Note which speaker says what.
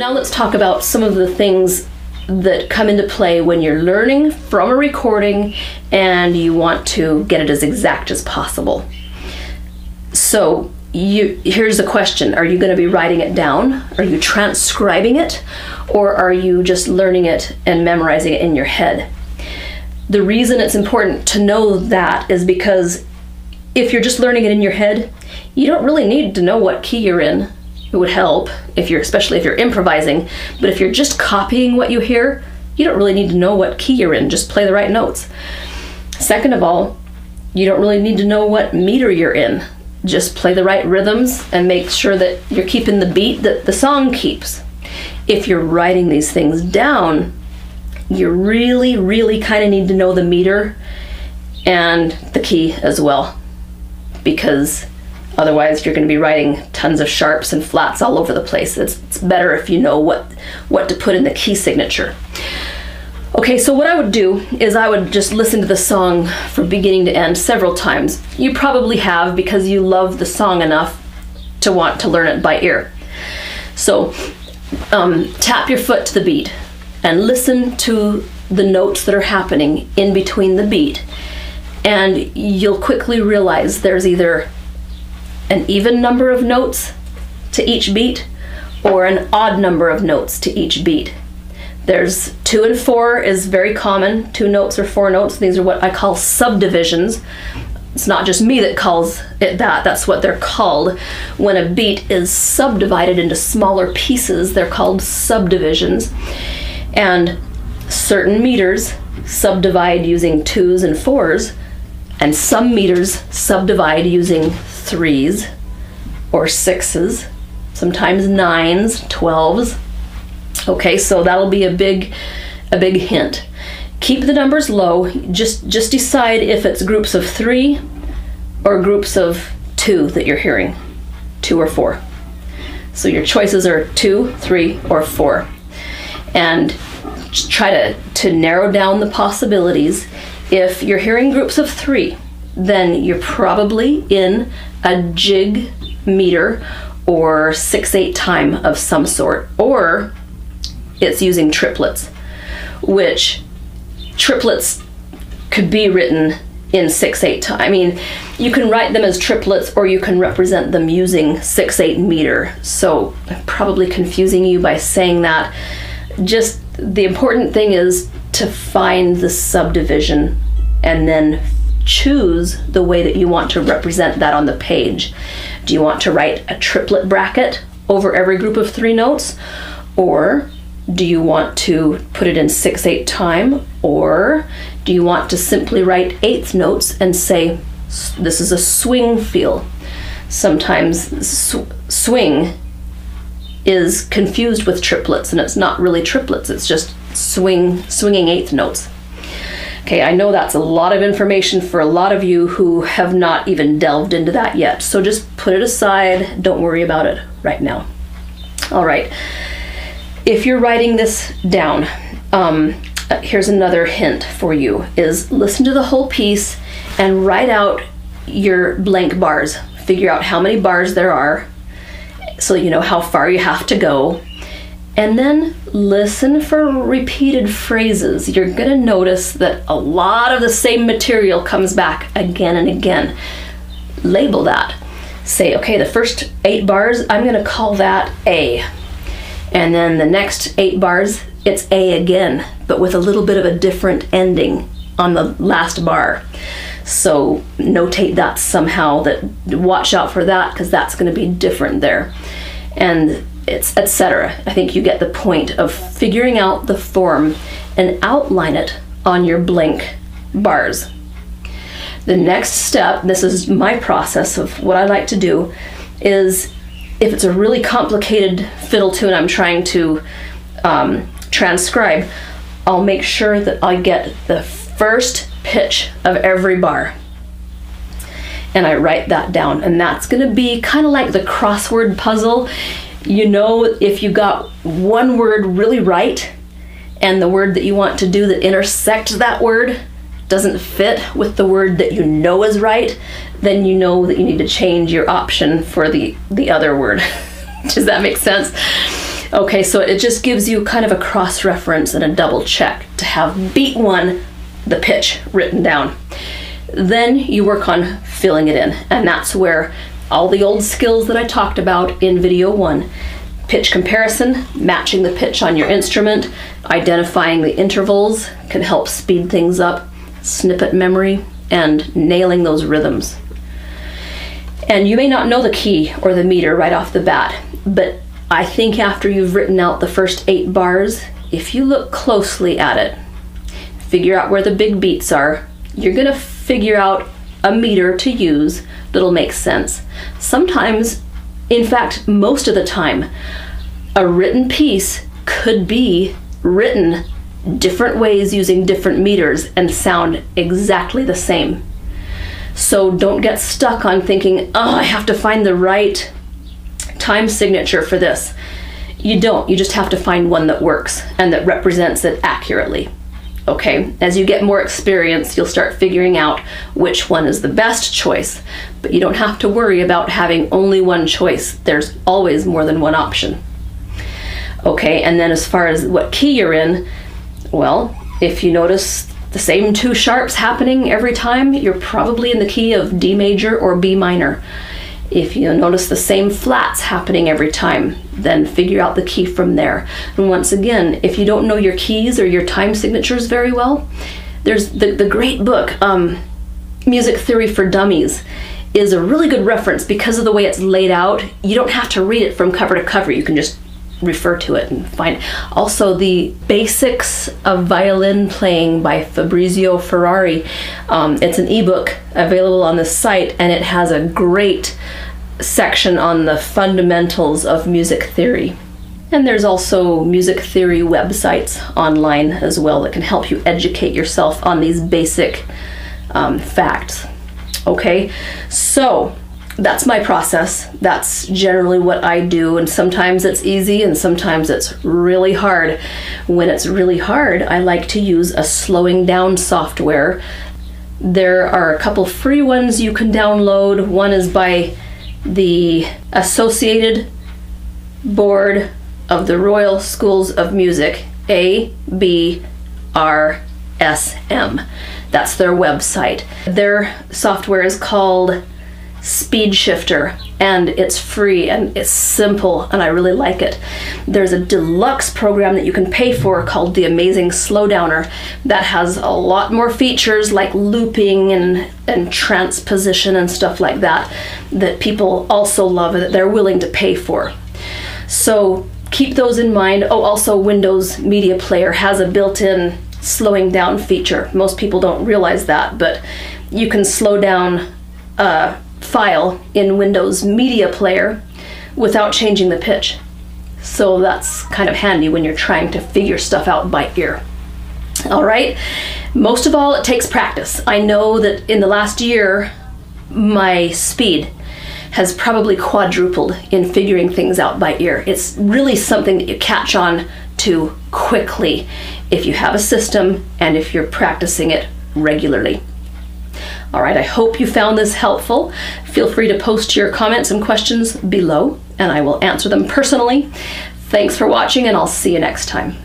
Speaker 1: now let's talk about some of the things that come into play when you're learning from a recording and you want to get it as exact as possible. So, you here's the question. Are you going to be writing it down? Are you transcribing it? Or are you just learning it and memorizing it in your head? The reason it's important to know that is because if you're just learning it in your head you don't really need to know what key you're in it would help if you're especially if you're improvising but if you're just copying what you hear you don't really need to know what key you're in just play the right notes second of all you don't really need to know what meter you're in just play the right rhythms and make sure that you're keeping the beat that the song keeps. If you're writing these things down, you really, really kind of need to know the meter and the key as well, because otherwise you're going to be writing tons of sharps and flats all over the place. It's, it's better if you know what what to put in the key signature. Okay, so what I would do is I would just listen to the song from beginning to end several times. You probably have because you love the song enough to want to learn it by ear. So um, tap your foot to the beat and listen to the notes that are happening in between the beat. And you'll quickly realize there's either an even number of notes to each beat or an odd number of notes to each beat. There's two and four is very common, two notes or four notes. These are what I call subdivisions. It's not just me that calls it that, that's what they're called. When a beat is subdivided into smaller pieces, they're called subdivisions. And certain meters subdivide using twos and fours, and some meters subdivide using threes or sixes, sometimes nines, twelves. Okay, so that'll be a big a big hint. Keep the numbers low. Just just decide if it's groups of 3 or groups of 2 that you're hearing. 2 or 4. So your choices are 2, 3 or 4. And try to to narrow down the possibilities. If you're hearing groups of 3, then you're probably in a jig meter or 6/8 time of some sort or it's using triplets, which triplets could be written in 6 8 time. I mean, you can write them as triplets or you can represent them using 6 8 meter. So, probably confusing you by saying that. Just the important thing is to find the subdivision and then choose the way that you want to represent that on the page. Do you want to write a triplet bracket over every group of three notes? Or do you want to put it in 6 8 time or do you want to simply write eighth notes and say this is a swing feel sometimes sw- swing is confused with triplets and it's not really triplets it's just swing swinging eighth notes okay i know that's a lot of information for a lot of you who have not even delved into that yet so just put it aside don't worry about it right now all right if you're writing this down, um, here's another hint for you is listen to the whole piece and write out your blank bars. Figure out how many bars there are so you know how far you have to go. And then listen for repeated phrases. You're going to notice that a lot of the same material comes back again and again. Label that. Say, okay, the first eight bars, I'm going to call that A. And then the next eight bars, it's A again, but with a little bit of a different ending on the last bar. So notate that somehow that watch out for that because that's going to be different there. And it's etc. I think you get the point of figuring out the form and outline it on your blank bars. The next step, this is my process of what I like to do, is if it's a really complicated fiddle tune I'm trying to um, transcribe, I'll make sure that I get the first pitch of every bar. And I write that down. And that's going to be kind of like the crossword puzzle. You know, if you got one word really right and the word that you want to do that intersects that word doesn't fit with the word that you know is right, then you know that you need to change your option for the, the other word. Does that make sense? Okay, so it just gives you kind of a cross reference and a double check to have beat one, the pitch written down. Then you work on filling it in, and that's where all the old skills that I talked about in video one pitch comparison, matching the pitch on your instrument, identifying the intervals can help speed things up, snippet memory, and nailing those rhythms. And you may not know the key or the meter right off the bat, but I think after you've written out the first eight bars, if you look closely at it, figure out where the big beats are, you're gonna figure out a meter to use that'll make sense. Sometimes, in fact, most of the time, a written piece could be written different ways using different meters and sound exactly the same. So don't get stuck on thinking, oh, I have to find the right time signature for this. You don't, you just have to find one that works and that represents it accurately. Okay, as you get more experience, you'll start figuring out which one is the best choice, but you don't have to worry about having only one choice. There's always more than one option. Okay, and then as far as what key you're in, well, if you notice the same two sharps happening every time, you're probably in the key of D major or B minor. If you notice the same flats happening every time, then figure out the key from there. And once again, if you don't know your keys or your time signatures very well, there's the, the great book, um, Music Theory for Dummies, is a really good reference because of the way it's laid out. You don't have to read it from cover to cover. You can just refer to it and find. Also, the Basics of Violin Playing by Fabrizio Ferrari. Um, it's an ebook available on the site, and it has a great section on the fundamentals of music theory. And there's also music theory websites online as well that can help you educate yourself on these basic um, facts. Okay, so that's my process. That's generally what I do, and sometimes it's easy and sometimes it's really hard. When it's really hard, I like to use a slowing down software. There are a couple free ones you can download. One is by the Associated Board of the Royal Schools of Music, A B R S M. That's their website. Their software is called speed shifter and it's free and it's simple and I really like it. There's a deluxe program that you can pay for called the Amazing Slowdowner that has a lot more features like looping and, and transposition and stuff like that that people also love that they're willing to pay for. So keep those in mind. Oh, also Windows Media Player has a built-in slowing down feature. Most people don't realize that, but you can slow down uh, file in Windows Media Player without changing the pitch. So that's kind of handy when you're trying to figure stuff out by ear. All right, most of all, it takes practice. I know that in the last year, my speed has probably quadrupled in figuring things out by ear. It's really something that you catch on to quickly if you have a system and if you're practicing it regularly. All right, I hope you found this helpful. Feel free to post your comments and questions below, and I will answer them personally. Thanks for watching, and I'll see you next time.